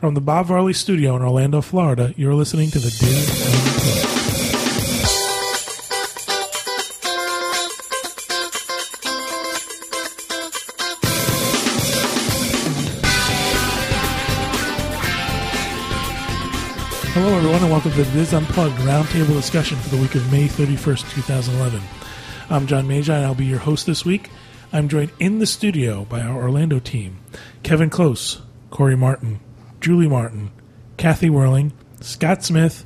From the Bob Varley Studio in Orlando, Florida, you're listening to the Diz Unplugged. Hello, everyone, and welcome to the Diz Unplugged roundtable discussion for the week of May 31st, 2011. I'm John Magi, and I'll be your host this week. I'm joined in the studio by our Orlando team Kevin Close, Corey Martin, Julie Martin, Kathy Whirling, Scott Smith,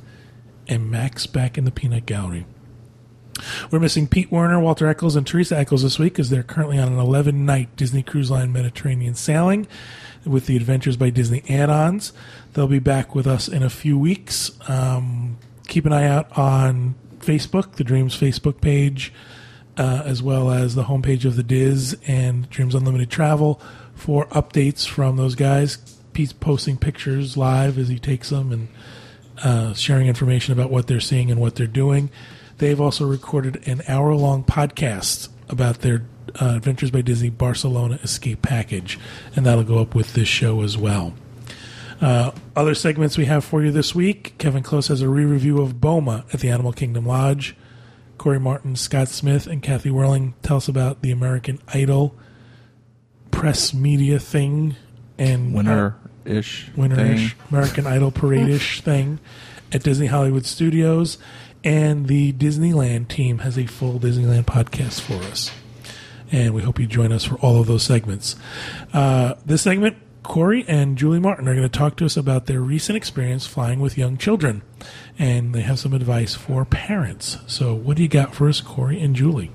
and Max back in the Peanut Gallery. We're missing Pete Werner, Walter Eccles, and Teresa Eccles this week because they're currently on an 11 night Disney Cruise Line Mediterranean sailing with the Adventures by Disney add ons. They'll be back with us in a few weeks. Um, keep an eye out on Facebook, the Dreams Facebook page, uh, as well as the homepage of the Diz and Dreams Unlimited Travel for updates from those guys. Pete's posting pictures live as he takes them and uh, sharing information about what they're seeing and what they're doing. They've also recorded an hour long podcast about their uh, Adventures by Disney Barcelona Escape Package, and that'll go up with this show as well. Uh, other segments we have for you this week Kevin Close has a re review of Boma at the Animal Kingdom Lodge. Corey Martin, Scott Smith, and Kathy Whirling tell us about the American Idol press media thing and winner ish, winner ish, American Idol parade ish thing at Disney Hollywood Studios. And the Disneyland team has a full Disneyland podcast for us. And we hope you join us for all of those segments. Uh, this segment, Corey and Julie Martin are going to talk to us about their recent experience flying with young children. And they have some advice for parents. So, what do you got for us, Corey and Julie?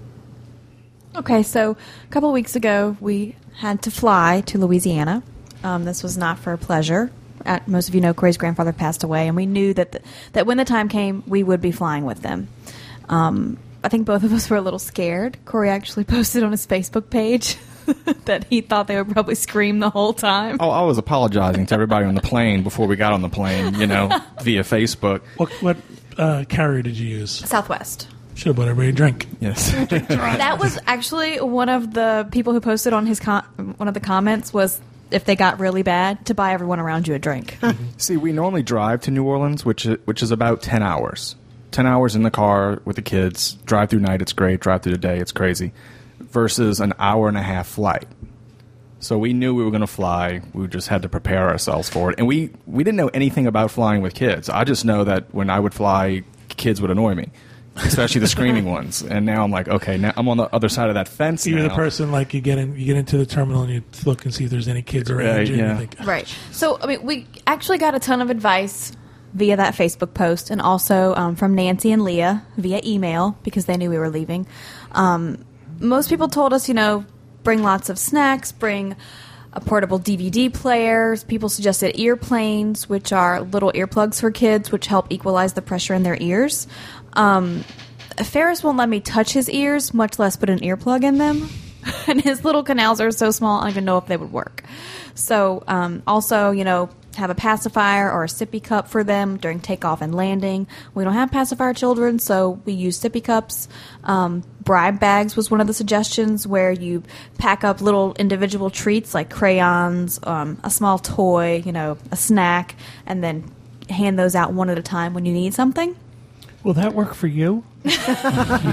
Okay, so a couple of weeks ago, we had to fly to Louisiana. Um, this was not for pleasure. At, most of you know Corey's grandfather passed away, and we knew that the, that when the time came, we would be flying with them. Um, I think both of us were a little scared. Corey actually posted on his Facebook page that he thought they would probably scream the whole time. Oh, I was apologizing to everybody on the plane before we got on the plane, you know, via Facebook. What, what uh, carrier did you use? Southwest. Should have bought everybody a drink. Yes. that was actually one of the people who posted on his con- one of the comments was if they got really bad to buy everyone around you a drink. See, we normally drive to New Orleans, which is, which is about ten hours. Ten hours in the car with the kids. Drive through night, it's great. Drive through the day, it's crazy. Versus an hour and a half flight. So we knew we were going to fly. We just had to prepare ourselves for it, and we we didn't know anything about flying with kids. I just know that when I would fly, kids would annoy me especially the screaming ones. And now I'm like, okay, now I'm on the other side of that fence. You're now. the person like you get in, you get into the terminal and you look and see if there's any kids around Right, you. yeah. think, "Ah, right. So I mean, we actually got a ton of advice via that Facebook post, and also um, from Nancy and Leah via email because they knew we were leaving. Um, most people told us, you know, bring lots of snacks, bring a portable DVD player. People suggested earplanes, which are little earplugs for kids, which help equalize the pressure in their ears. Um, Ferris won't let me touch his ears, much less put an earplug in them. and his little canals are so small, I don't even know if they would work. So, um, also, you know, have a pacifier or a sippy cup for them during takeoff and landing. We don't have pacifier children, so we use sippy cups. Um, bribe bags was one of the suggestions where you pack up little individual treats like crayons, um, a small toy, you know, a snack, and then hand those out one at a time when you need something. Will that work for you?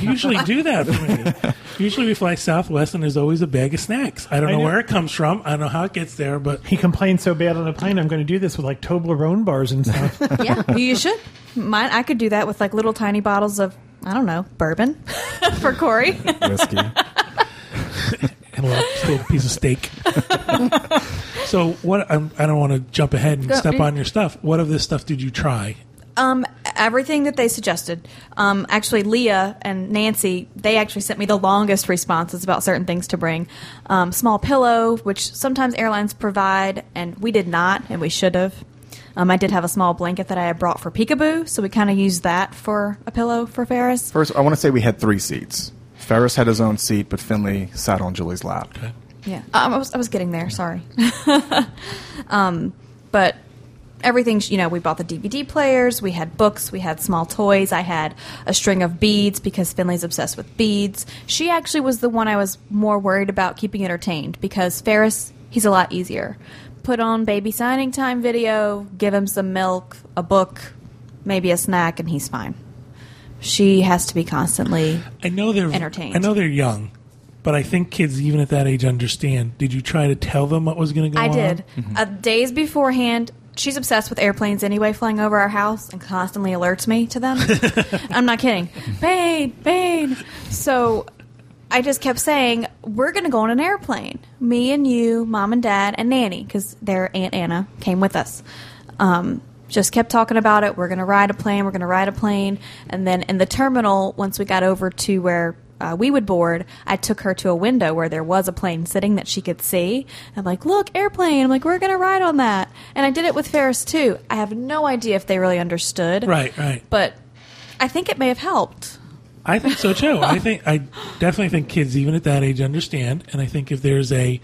You usually do that for me. Usually we fly Southwest and there's always a bag of snacks. I don't I know, know. where it comes from. I don't know how it gets there, but He complained so bad on the plane. I'm going to do this with like Toblerone bars and stuff. yeah, you should. Mine, I could do that with like little tiny bottles of I don't know bourbon for Corey. whiskey. and a little, little piece of steak. so what? I'm, I don't want to jump ahead and Go- step on your stuff. What of this stuff did you try? Um, everything that they suggested. Um, actually, Leah and Nancy, they actually sent me the longest responses about certain things to bring. Um, small pillow, which sometimes airlines provide, and we did not, and we should have. Um, I did have a small blanket that I had brought for Peekaboo, so we kind of used that for a pillow for Ferris. First, I want to say we had three seats. Ferris had his own seat, but Finley sat on Julie's lap. Okay. Yeah, um, I was I was getting there. Sorry, um, but everything you know, we bought the DVD players, we had books, we had small toys. I had a string of beads because Finley's obsessed with beads. She actually was the one I was more worried about keeping entertained because Ferris he's a lot easier. put on baby signing time video, give him some milk, a book, maybe a snack, and he's fine. She has to be constantly. I know they're Entertained. I know they're young, but I think kids even at that age understand. Did you try to tell them what was going to go I on? I did. Uh, days beforehand, she's obsessed with airplanes anyway, flying over our house and constantly alerts me to them. I'm not kidding. Pain, pain. So I just kept saying, we're going to go on an airplane. Me and you, mom and dad, and Nanny, because their Aunt Anna came with us. Um, just kept talking about it. We're going to ride a plane. We're going to ride a plane. And then in the terminal, once we got over to where uh, we would board, I took her to a window where there was a plane sitting that she could see. I'm like, look, airplane. I'm like, we're going to ride on that. And I did it with Ferris too. I have no idea if they really understood. Right, right. But I think it may have helped. I think so too. I think I definitely think kids even at that age understand, and I think if there's a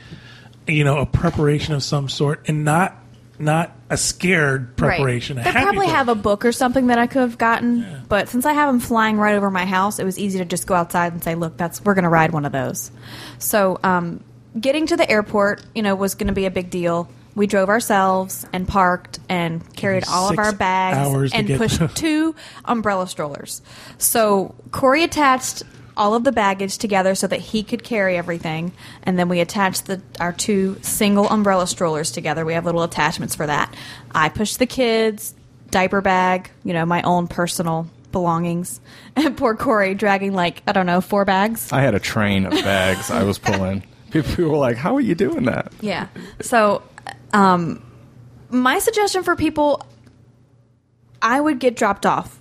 you know a preparation of some sort, and not not a scared preparation, Right. They probably have a book or something that I could have gotten, but since I have them flying right over my house, it was easy to just go outside and say, "Look, that's we're going to ride one of those." So, um, getting to the airport, you know, was going to be a big deal. We drove ourselves and parked and carried all of our bags and pushed two umbrella strollers. So Corey attached all of the baggage together so that he could carry everything, and then we attached the our two single umbrella strollers together. We have little attachments for that. I pushed the kids, diaper bag, you know, my own personal belongings, and poor Corey dragging like I don't know four bags. I had a train of bags I was pulling. People were like, "How are you doing that?" Yeah. So, um, my suggestion for people, I would get dropped off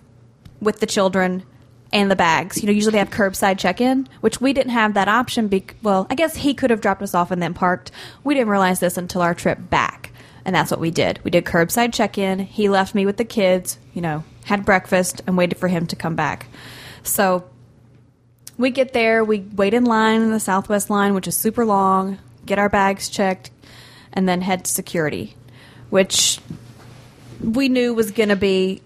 with the children and the bags. You know, usually they have curbside check-in, which we didn't have that option. Bec- well, I guess he could have dropped us off and then parked. We didn't realize this until our trip back, and that's what we did. We did curbside check-in. He left me with the kids. You know, had breakfast and waited for him to come back. So we get there, we wait in line in the Southwest line, which is super long, get our bags checked, and then head to security, which we knew was going to be,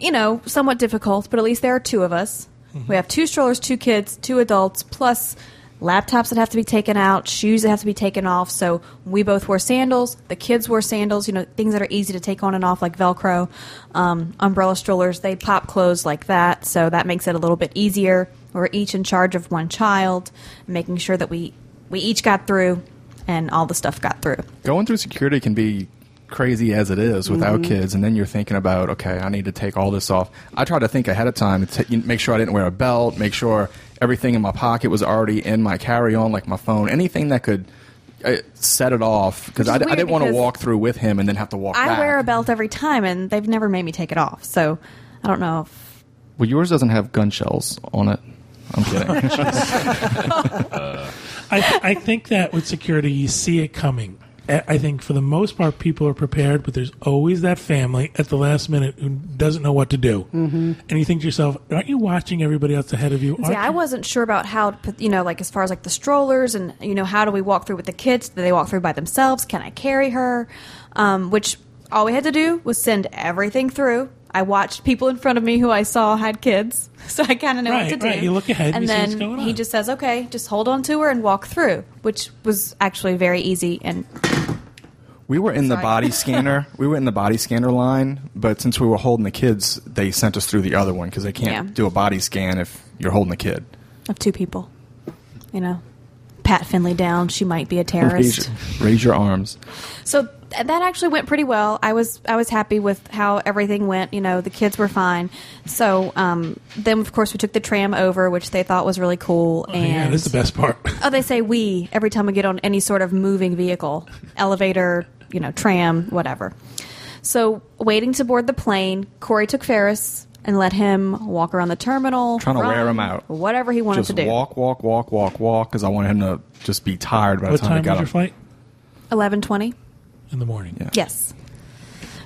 you know, somewhat difficult, but at least there are two of us. We have two strollers, two kids, two adults, plus laptops that have to be taken out, shoes that have to be taken off. So we both wore sandals. The kids wore sandals, you know, things that are easy to take on and off, like Velcro. Um, umbrella strollers, they pop closed like that. So that makes it a little bit easier. We're each in charge of one child, making sure that we, we each got through and all the stuff got through. Going through security can be crazy as it is without kids, and then you're thinking about, okay, I need to take all this off. I try to think ahead of time, to ta- make sure I didn't wear a belt, make sure everything in my pocket was already in my carry-on, like my phone, anything that could uh, set it off, because I, I didn't want to walk through with him and then have to walk I back. wear a belt every time, and they've never made me take it off. So I don't know. If, Well, yours doesn't have gun shells on it. I'm kidding. I, I think that with security, you see it coming. I think for the most part, people are prepared, but there's always that family at the last minute who doesn't know what to do. Mm-hmm. And you think to yourself, aren't you watching everybody else ahead of you? see, Aren't I wasn't sure about how, you know, like as far as like the strollers and you know how do we walk through with the kids? Do they walk through by themselves? Can I carry her? Um, which all we had to do was send everything through. I watched people in front of me who I saw had kids, so I kind of know Right, what to right. do. You look ahead and and you see then what's going he just says, "Okay, just hold on to her and walk through," which was actually very easy and We were in the Sorry. body scanner. We were in the body scanner line, but since we were holding the kids, they sent us through the other one because they can't Yeah. do a body scan if you're holding a kid. of two people. You know, pat Finley down. She might be a Raise terrorist. your, raise your arms. So th- that actually went pretty well. I was I was happy with how everything went. You know, the kids were fine. So um, then, of course, we took the tram over, which they thought was really cool. Oh, and yeah, this is the best part. oh, they say we every time we get on any sort of moving vehicle, elevator, you know, tram, whatever. So waiting to board the plane, Corey took Ferris and let him walk around the terminal, Trying to wear him out. whatever he wanted Just to do. walk, walk, walk, walk, walk, because I wanted him to just be tired by what the time, time he got was your flight? Eleven twenty. In the morning. Yeah. Yes.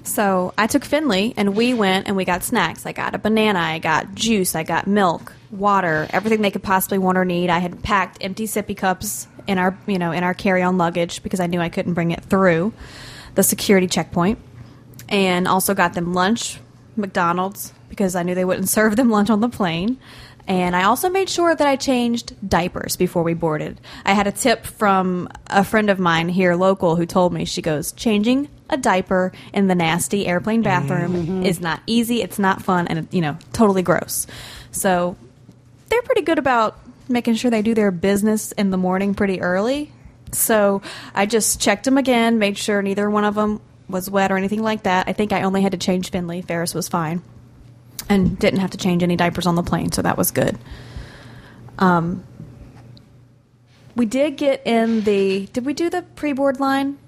So I took Finley and we went and we got snacks. I got a banana, I got juice, I got milk, water, everything they could possibly want or need. I had packed empty sippy cups in our you know in our carry on luggage because I knew I couldn't bring it through the security checkpoint. And also got them lunch, McDonald's, because I knew they wouldn't serve them lunch on the plane. And I also made sure that I changed diapers before we boarded. I had a tip from a friend of mine here local who told me, she goes, changing a diaper in the nasty airplane bathroom mm-hmm. is not easy, it's not fun, and, you know, totally gross. So they're pretty good about making sure they do their business in the morning pretty early. So I just checked them again, made sure neither one of them was wet or anything like that. I think I only had to change Finley. Ferris was fine. And didn't have to change any diapers on the plane, so that was good. Um, we did get in the. Did we do the pre board line?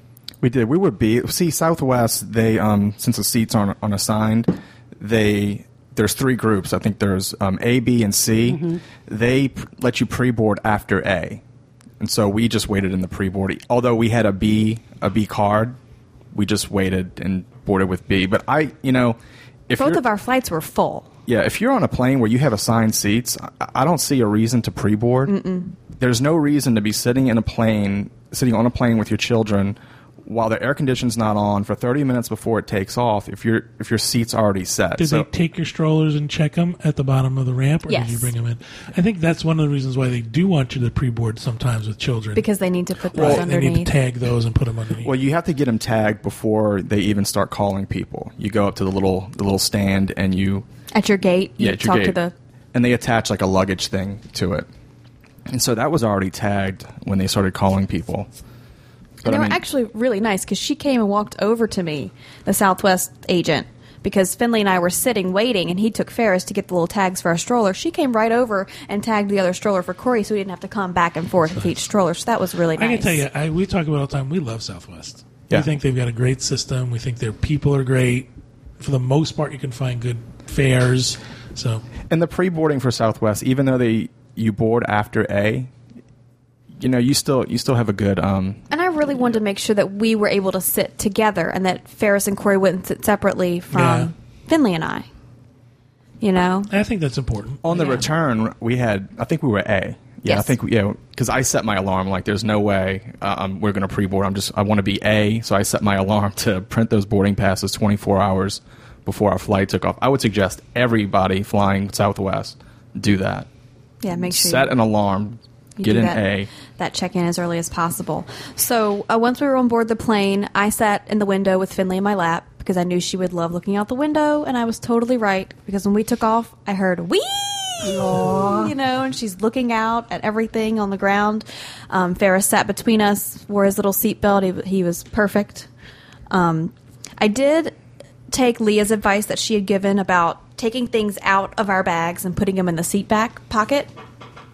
We did. We would be see Southwest. They um, since the seats aren't, aren't assigned, they there's three groups. I think there's um, A, B, and C. They p- let you pre-board after A, and so we just waited in the pre-board. Although we had a B a B card, we just waited and boarded with B. But I, you know, if Both of our flights were full. yeah, if you're on a plane where you have assigned seats, I, I don't see a reason to pre-board. There's no reason to be sitting in a plane, sitting on a plane with your children while the air conditioning's not on for 30 minutes before it takes off. If your if your seat's already set, Did so they take your strollers and check them at the bottom of the ramp, or Yes. did you bring them in? I think that's one of the reasons why they do want you to pre-board sometimes with children Because they need to put those right, they need to tag those and put them underneath. well, you have to get them tagged before they even start calling people. You go up to the little the little stand and you At your gate, you yeah, at your talk to gate. the. and they attach like a luggage thing to it. And so that was already tagged when they started calling people. And they I were actually really nice because she came and walked over to me, the Southwest agent, because Finley and I were sitting waiting, and he took Ferris to get the little tags for our stroller. She came right over and tagged the other stroller for Corey, so we didn't have to come back and forth with each stroller. So that was really nice. I can tell you, I, we talk about it all the time. We love Southwest. Yeah. We think they've got a great system. We think their people are great. For the most part, you can find good fares. So And the pre-boarding for Southwest, even though they you board after A, you know, you still you still have a good um And I really wanted to make sure that we were able to sit together, and that Ferris and Corey wouldn't sit separately from Yeah. Finley and I. You know, I think that's important. on the Yeah. return we had I think we were A. Yeah, I think we, yeah, because I set my alarm like there's no way uh, um, we're going to pre-board. I'm just I want to be A, so I set my alarm to print those boarding passes 24 hours before our flight took off. I would suggest everybody flying Southwest do that. yeah, make sure Set you- an alarm, You get do in that, A. That check in as early as possible. So uh, once we were on board the plane, I sat in the window with Finley in my lap because I knew she would love looking out the window, and I was totally right because when we took off, I heard wee. You know, and she's looking out at everything on the ground. Um, Ferris sat between us, wore his little seatbelt. He, he was perfect. Um, I did take Leah's advice that she had given about taking things out of our bags and putting them in the seat back pocket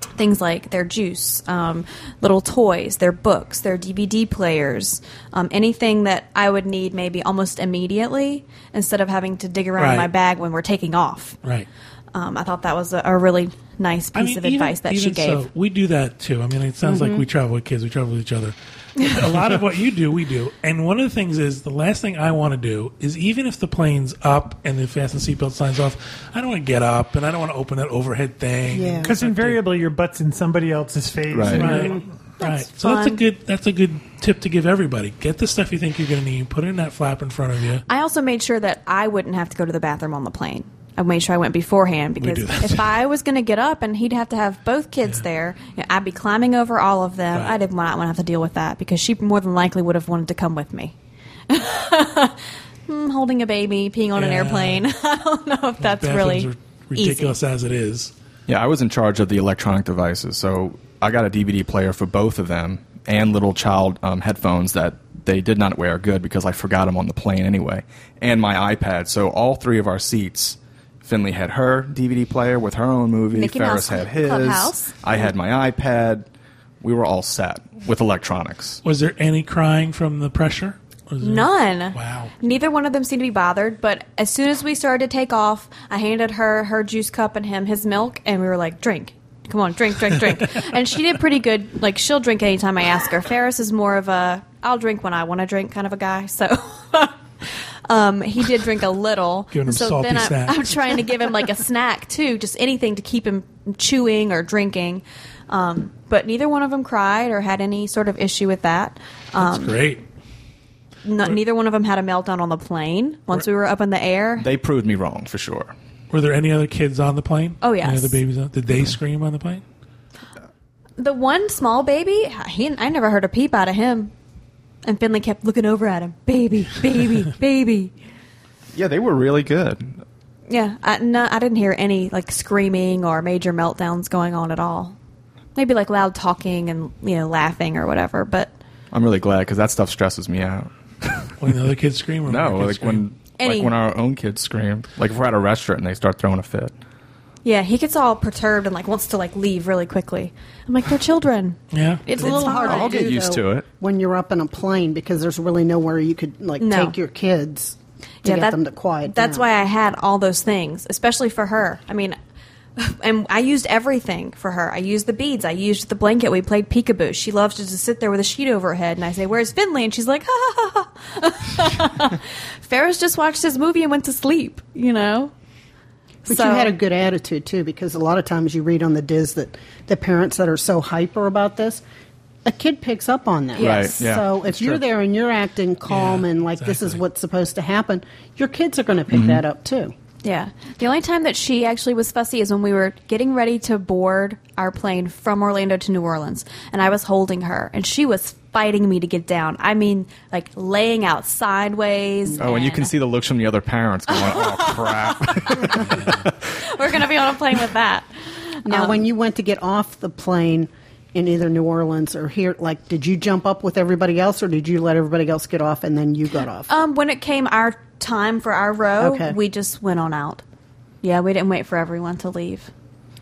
things like their juice, um, little toys, their books, their DVD players, um, anything that I would need maybe almost immediately instead of having to dig around in my bag when we're taking off. Right. Um, I thought that was a, a really nice piece of advice that she even gave. Mm-hmm. So, we do that too. I mean, it sounds like we travel with kids. We travel with each other. A lot of what you do, we do. And one of the things is the last thing I want to do is even if the plane's up and the fasten seatbelt signs off, I don't want to get up and I don't want to open that overhead thing. Yeah. Because invariably your butt's in somebody else's face. Right. Right. you're- Right. So that's a good that's a good tip to give everybody. Get the stuff you think you're going to need, put it in that flap in front of you. I also made sure that I wouldn't have to go to the bathroom on the plane. I made sure I went beforehand because if I was going to get up and he'd have to have both kids there, you know, I'd be climbing over all of them. Right. I didn't want to have to deal with that because she more than likely would have wanted to come with me. Hmm, holding a baby, peeing on an airplane. I don't know if that's Bathrooms really are ridiculous easy. as it is. Yeah, I was in charge of the electronic devices, so I got a DVD player for both of them and little child um, headphones that they did not wear good because I forgot them on the plane anyway, and my iPad. So all three of our seats, Finley had her DVD player with her own movie. Mickey Ferris Mouse had his. Clubhouse. I had my iPad. We were all set with electronics. Was there any crying from the pressure? There- None. Wow. Neither one of them seemed to be bothered, but as soon as we started to take off, I handed her her juice cup and him his milk, and we were like, drink. Come on, drink, drink, drink. and she did pretty good. Like, she'll drink anytime I ask her. Ferris is more of a, I'll drink when I want to drink kind of a guy. So. Um, he did drink a little. Giving him so salty then I'm, snacks. I'm trying to give him like a snack too, just anything to keep him chewing or drinking. Um, but neither one of them cried or had any sort of issue with that. Um, That's great. no, neither one of them had a meltdown on the plane once we were up in the air. They proved me wrong for sure. Were there any other kids on the plane? Oh, Any yes. other babies on? Did they scream on the plane? The one small baby, he, I never heard a peep out of him. And Finley kept looking over at him. Baby, baby, baby. Yeah, they were really good. Yeah, I, no, I didn't hear any like screaming or major meltdowns going on at all. Maybe like loud talking and you know laughing or whatever. But I'm really glad because that stuff stresses me out. When the other kids scream? Or No, our kids like scream? when Any- like when our own kids scream. Like if we're at a restaurant and they start throwing a fit. Yeah, he gets all perturbed and like wants to like leave really quickly. I'm like, they're children. Yeah. It's, It's a little hard. I'll to get do, used though, to it. when you're up in a plane because there's really nowhere you could like No. take your kids to Yeah, get that- them to quiet. That's down. why I had all those things, especially for her. I mean, and I used everything for her. I used the beads. I used the blanket. We played peekaboo. She loves to just sit there with a sheet over her head, and I say, "Where's Finley?" And she's like, "Ha ha ha." ha." Ferris just watched his movie and went to sleep. You know. But So- you had a good attitude too, because a lot of times you read on the Diz that the parents that are so hyper about this, a kid picks up on that. Yes. Right, yeah, so if that's you're true. there and you're acting calm Yeah, and like this is what's supposed to happen, your kids are going to pick Mm-hmm. that up too. Yeah. The only time that she actually was fussy is when we were getting ready to board our plane from Orlando to New Orleans. And I was holding her, and she was fighting me to get down. I mean, like laying out sideways. Oh, and you can see the looks from the other parents going, "Oh crap!" We're going to be on a plane with that. Now, Um, when you went to get off the plane in either New Orleans or here, like, did you jump up with everybody else, or did you let everybody else get off and then you got off? Um, when it came our time for our row, Okay. we just went on out. Yeah, we didn't wait for everyone to leave.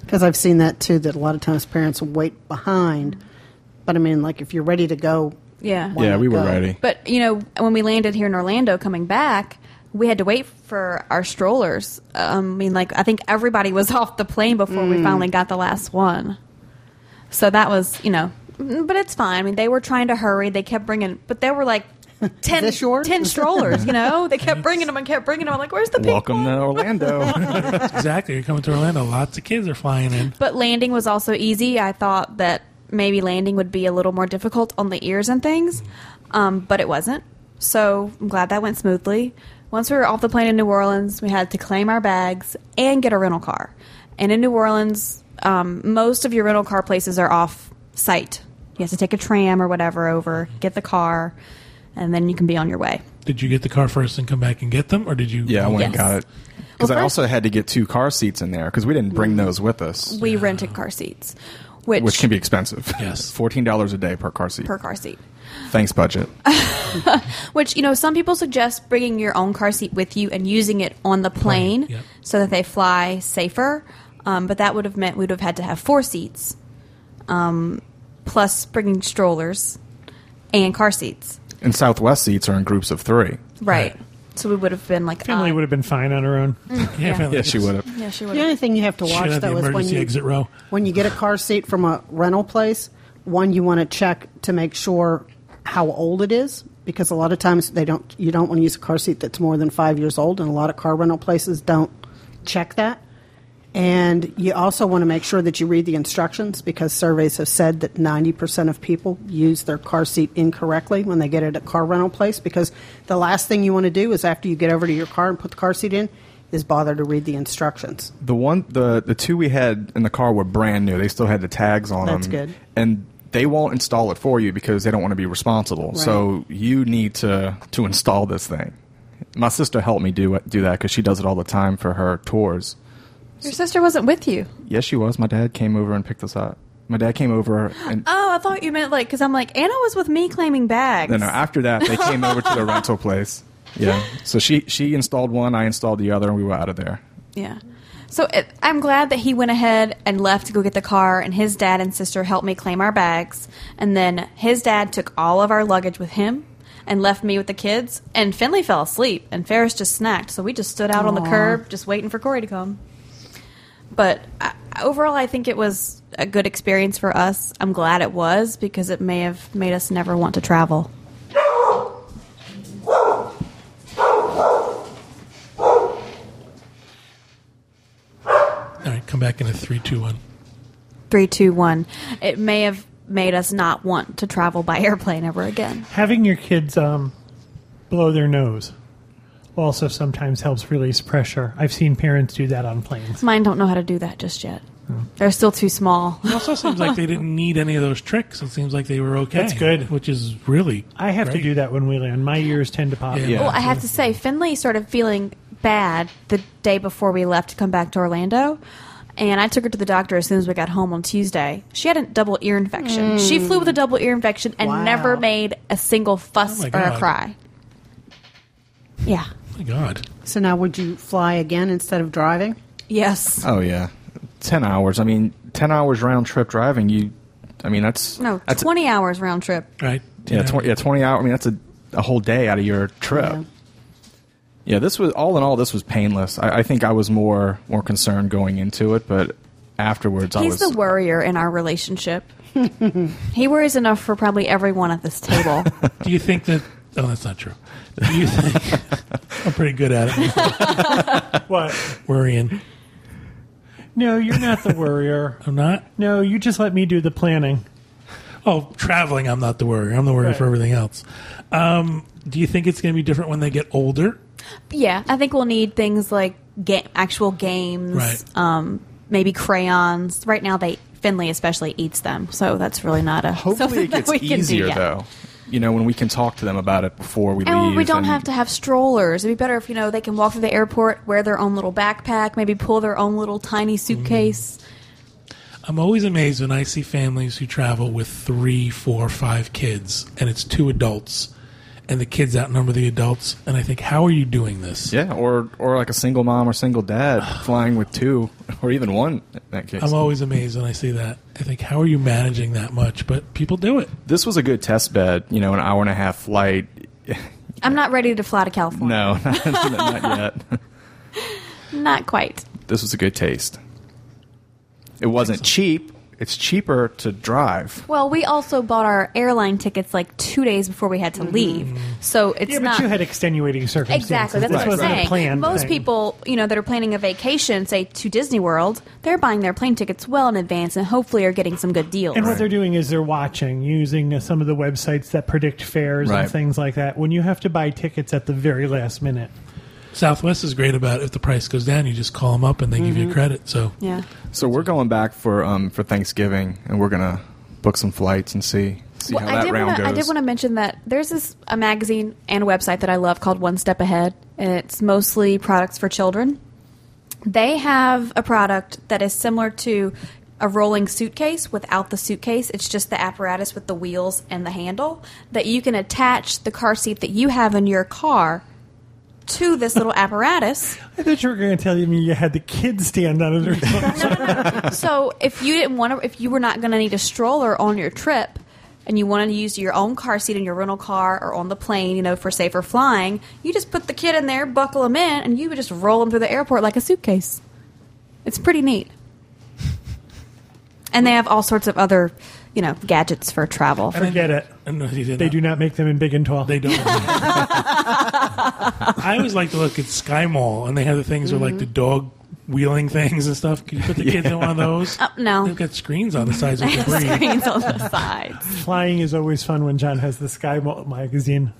Because I've seen that too. That a lot of times parents will wait behind, but I mean, like, if you're ready to go, Yeah. Yeah, not we were go? ready. But you know, when we landed here in Orlando, coming back, we had to wait for our strollers. Um, I mean, like I think everybody was off the plane before Mm. we finally got the last one. So that was, you know, mm, but it's fine. I mean, they were trying to hurry. They kept bringing, but there were like. 10, this 10 strollers, you know? They kept bringing them and kept bringing them. I'm like, where's the pink Welcome one? to Orlando. exactly. You're coming to Orlando. Lots of kids are flying in. But landing was also easy. I thought that maybe landing would be a little more difficult on the ears and things, um, but it wasn't. So I'm glad that went smoothly. Once we were off the plane in New Orleans, we had to claim our bags and get a rental car. And in New Orleans, um, most of your rental car places are off site. You have to take a tram or whatever over, get the car, and then you can be on your way. Did you get the car first and come back and get them, or did you? yeah, I went and got it because Well, I also had to get two car seats in there because we didn't bring those with us, We rented car seats, which, which can be expensive. Yes. fourteen dollars a day per car seat. per car seat. Thanks, budget. Which you know, some people suggest bringing your own car seat with you and using it on the plane, Plane, yep. so that they fly safer. Um, but that would have meant we'd have had to have four seats, um, plus bringing strollers and car seats. And Southwest seats are in groups of three. Right. Right. So we would have been like Family uh, would have been fine on her own. Yeah, Yeah. family. Yeah, she would have. Yeah, she would. the only thing you have to Should watch have the though is when emergency you exit row. when you get a car seat from a rental place. One, you want to check to make sure how old it is because a lot of times they don't. You don't want to use a car seat that's more than five years old, and a lot of car rental places don't check that. And you also want to make sure that you read the instructions because surveys have said that 90% of people use their car seat incorrectly when they get it at a car rental place because the last thing you want to do is after you get over to your car and put the car seat in is bother to read the instructions. The one, the the two we had in the car were brand new. They still had the tags on That's them. good. And they won't install it for you because they don't want to be responsible. Right. So you need to to install this thing. My sister helped me do it, do that because she does it all the time for her tours. Your sister wasn't with you. Yes, she was. My dad came over and picked us up. My dad came over and Oh, I thought you meant like because I'm like Anna was with me claiming bags. no, no. After that, they came over to the rental place. Yeah. So she she installed one, I installed the other, and we were out of there. Yeah. So it, I'm glad that he went ahead and left to go get the car, and his dad and sister helped me claim our bags. And then his dad took all of our luggage with him and left me with the kids. And Finley fell asleep, and Ferris just snacked. So we just stood out on the Aw. curb, just waiting for Corey to come. But I, overall, I think it was a good experience for us. I'm glad it was because it may have made us never want to travel. All right, come back in a three, two, one. Three, two, one. It may have made us not want to travel by airplane ever again. Having your kids um, blow their nose. A also sometimes helps release pressure. I've seen parents do that on planes. Mine don't know how to do that just yet. They're still too small. It also seems like they didn't need any of those tricks. It seems like they were okay. That's good. Which is really. I have to do that when we land. My ears tend to pop. Yeah. Yeah. Well, I have to say, Finley started feeling bad the day before we left to come back to Orlando. And I took her to the doctor as soon as we got home on Tuesday. She had a double ear infection. She hmm. flew with a double ear infection and Wow. never made a single fuss Oh or a cry. Yeah. My God. So now, would you fly again instead of driving? Yes. Oh yeah, ten hours. I mean, ten hours round trip driving. You, I mean, that's No, That's 20 hours round trip. Right? yeah, 20, yeah, twenty hours. I mean, that's a, a whole day out of your trip. Yeah. Yeah. this was all in all. This was painless. I, I think I was more more concerned going into it, but afterwards, I He's was. the worrier in our relationship. he worries enough for probably everyone at this table. Do you think that. Oh, that's not true. Do you think. I'm pretty good at it. What? Worrying. No, you're not the worrier. I'm not? No, you just let me do the planning. Oh, traveling, I'm not the worrier. I'm the worrier Right. for everything else. Um, do you think it's going to be different when they get older? yeah, I think we'll need things like ga- actual games, Right. um, maybe crayons. Right now, they Finley especially eats them, so that's really not a Hopefully, something it that gets we can do easier though. You know, when we can talk to them about it before we And leave. we don't and- have to have strollers. It'd be better if you know they can walk through the airport, wear their own little backpack, maybe pull their own little tiny suitcase. Mm. I'm always amazed when I see families who travel with three, four, five kids, and it's two adults, and the kids outnumber the adults. And I think, how are you doing this? Yeah, or or like a single mom or single dad flying with two or even one in that case. I'm always amazed when I see that. I think, how are you managing that much? But people do it. this was a good test bed. You know, an hour and a half flight. I'm not ready to fly to California. No, not, not yet. Not quite. This was a good taste. It wasn't cheap. It's cheaper to drive. Well, we also bought our airline tickets like two days before we had to leave, so it's Yeah, but not you had extenuating circumstances. exactly. That's this what I'm wasn't saying. a Most thing. people, you know, that are planning a vacation, say to Disney World, they're buying their plane tickets well in advance and hopefully are getting some good deals. And what they're doing is they're watching using uh, some of the websites that predict fares Right. and things like that. When you have to buy tickets at the very last minute, Southwest is great about if the price goes down, you just call them up and they give you credit. So yeah. So we're going back for um for Thanksgiving, and we're gonna book some flights and see see Well, how I that did round wanna, goes. I did want to mention that there's this a magazine and a website that I love called One Step Ahead, and it's mostly products for children. They have a product that is similar to a rolling suitcase without the suitcase. It's just the apparatus with the wheels and the handle that you can attach the car seat that you have in your car to this little apparatus. I thought you were going to tell me you had the kids stand on it or something. so if you didn't want to, if you were not going to need a stroller on your trip, and you wanted to use your own car seat in your rental car or on the plane, you know, for safer flying, you just put the kid in there, buckle him in, and you would just roll him through the airport like a suitcase. It's pretty neat. And they have all sorts of other, you know, gadgets for travel. I forget it. no, he did They not. do not make them in big and tall. They don't. I always like to look at Sky Mall, and they have the things with like the dog wheeling things and stuff. Can you put the kids in one of those? Uh, no. They've got screens on the sides of the breathe. Screens on the sides. Flying is always fun when John has the Sky Mo- magazine.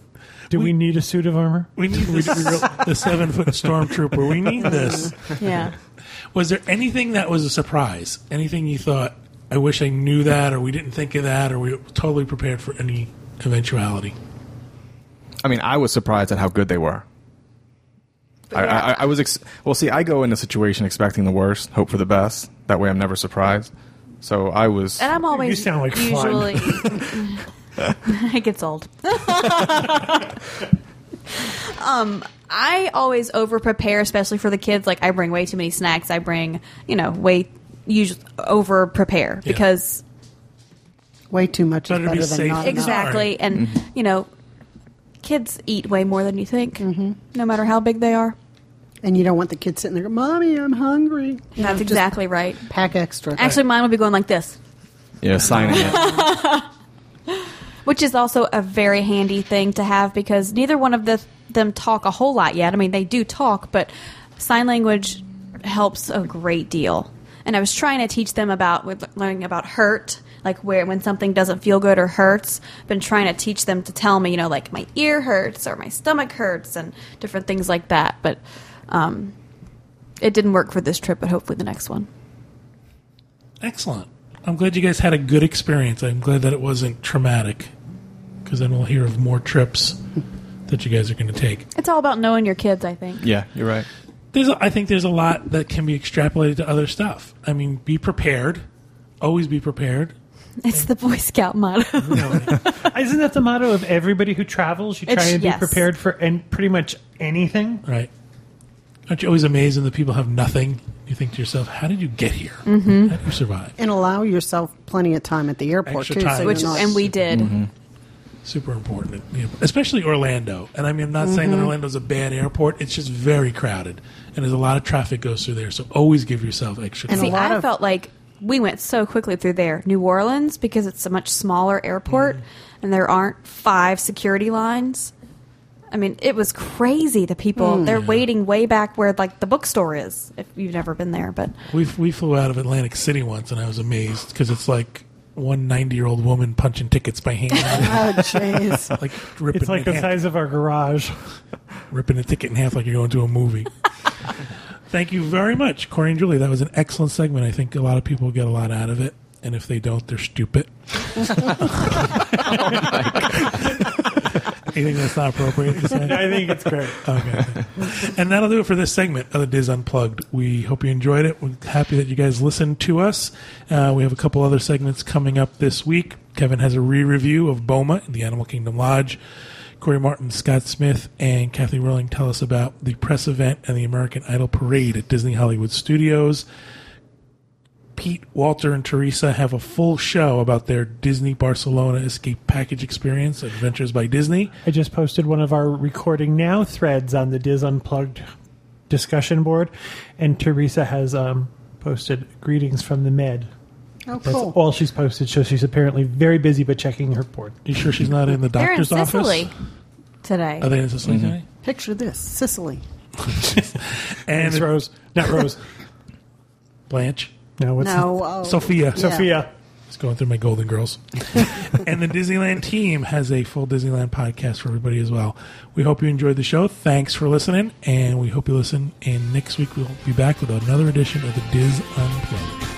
Do we, need a suit of armor? We need this, the seven foot stormtrooper. We need this. Yeah. Was there anything that was a surprise? Anything you thought, I wish I knew that, or we didn't think of that, or we were totally prepared for any eventuality? I mean, I was surprised at how good they were. I. I, I was ex- well. See, I go in a situation expecting the worst, hope for the best. That way, I'm never surprised. So I was. And I'm always You sound like fun. usually it gets old. um, I always over prepare, especially for the kids. Like I bring way too many snacks. I bring you know way usually over prepare Yeah. because Way too much Better is be better than safe not than enough. exactly, and mm-hmm. you know, kids eat way more than you think, mm-hmm. no matter how big they are. And you don't want the kid sitting there, Mommy, I'm hungry. You know, That's just exactly right. Pack extra. Actually, mine will be going like this. yeah, signing it. which is also a very handy thing to have because neither one of the, them talk a whole lot yet. I mean, they do talk, but sign language helps a great deal. And I was trying to teach them about learning about hurt, like where when something doesn't feel good or hurts. I've Been trying to teach them to tell me, you know, like my ear hurts or my stomach hurts and different things like that. But um, it didn't work for this trip, but hopefully the next one. Excellent. I'm glad you guys had a good experience. I'm glad that it wasn't traumatic, because then we'll hear of more trips that you guys are going to take. It's all about knowing your kids, I think. Yeah, you're right. There's, a, I think, there's a lot that can be extrapolated to other stuff. I mean, be prepared. Always be prepared. It's the Boy Scout motto. Isn't that the motto of everybody who travels? You try It's- and be yes. prepared for and pretty much anything. Right. Aren't you always amazed when the people have nothing? You think to yourself, how did you get here? Mm-hmm. How did you survive? And allow yourself plenty of time at the airport Extra too. time. So Which you're not, and we did. Mm-hmm. Super important. You know, especially Orlando. And I mean, I'm not saying that mm-hmm. Orlando's a bad airport. It's just very crowded. And there's a lot of traffic goes through there. So always give yourself extra And time. a See, lot I of- felt like we went so quickly through there. New Orleans, because it's a much smaller airport mm. and there aren't five security lines. I mean, it was crazy. The people, mm. they're waiting way back where, like, the bookstore is, if you've never been there. But We we flew out of Atlantic City once, and I was amazed because it's like one 90 year old woman punching tickets by hand, Oh, jeez. like ripping It's like the in half, size of our garage. ripping a ticket in half like you're going to a movie. Thank you very much, Corey and Julie. That was an excellent segment. I think a lot of people get a lot out of it, and if they don't, they're stupid. Oh Anything that's not appropriate to say? I think it's great. Okay. and that'll do it for this segment of the Diz Unplugged. We hope you enjoyed it. We're happy that you guys listened to us. Uh, we have a couple other segments coming up this week. Kevin has a re-review of Boma in the Animal Kingdom Lodge. Corey Martin, Scott Smith, and Kathy Rowling tell us about the press event and the American Idol parade at Disney Hollywood Studios. Pete, Walter, and Teresa have a full show about their Disney Barcelona escape package experience, Adventures by Disney. I just posted one of our recording now threads on the Diz Unplugged discussion board, and Teresa has um, posted greetings from the Med. Oh, That's cool. all she's posted. So she's apparently very busy, but checking her board. You sure she's not in the they're in doctor's Sicily office? today. Are they in Sicily today? Picture this Sicily. And It's Rose, not Rose. Blanche, No, what's No, oh, Sophia. Yeah. Sophia. It's going through my Golden Girls. and the Disneyland team has a full Disneyland podcast for everybody as well. We hope you enjoyed the show. Thanks for listening, and we hope you listen. And next week we'll be back with another edition of the Diz Unplugged.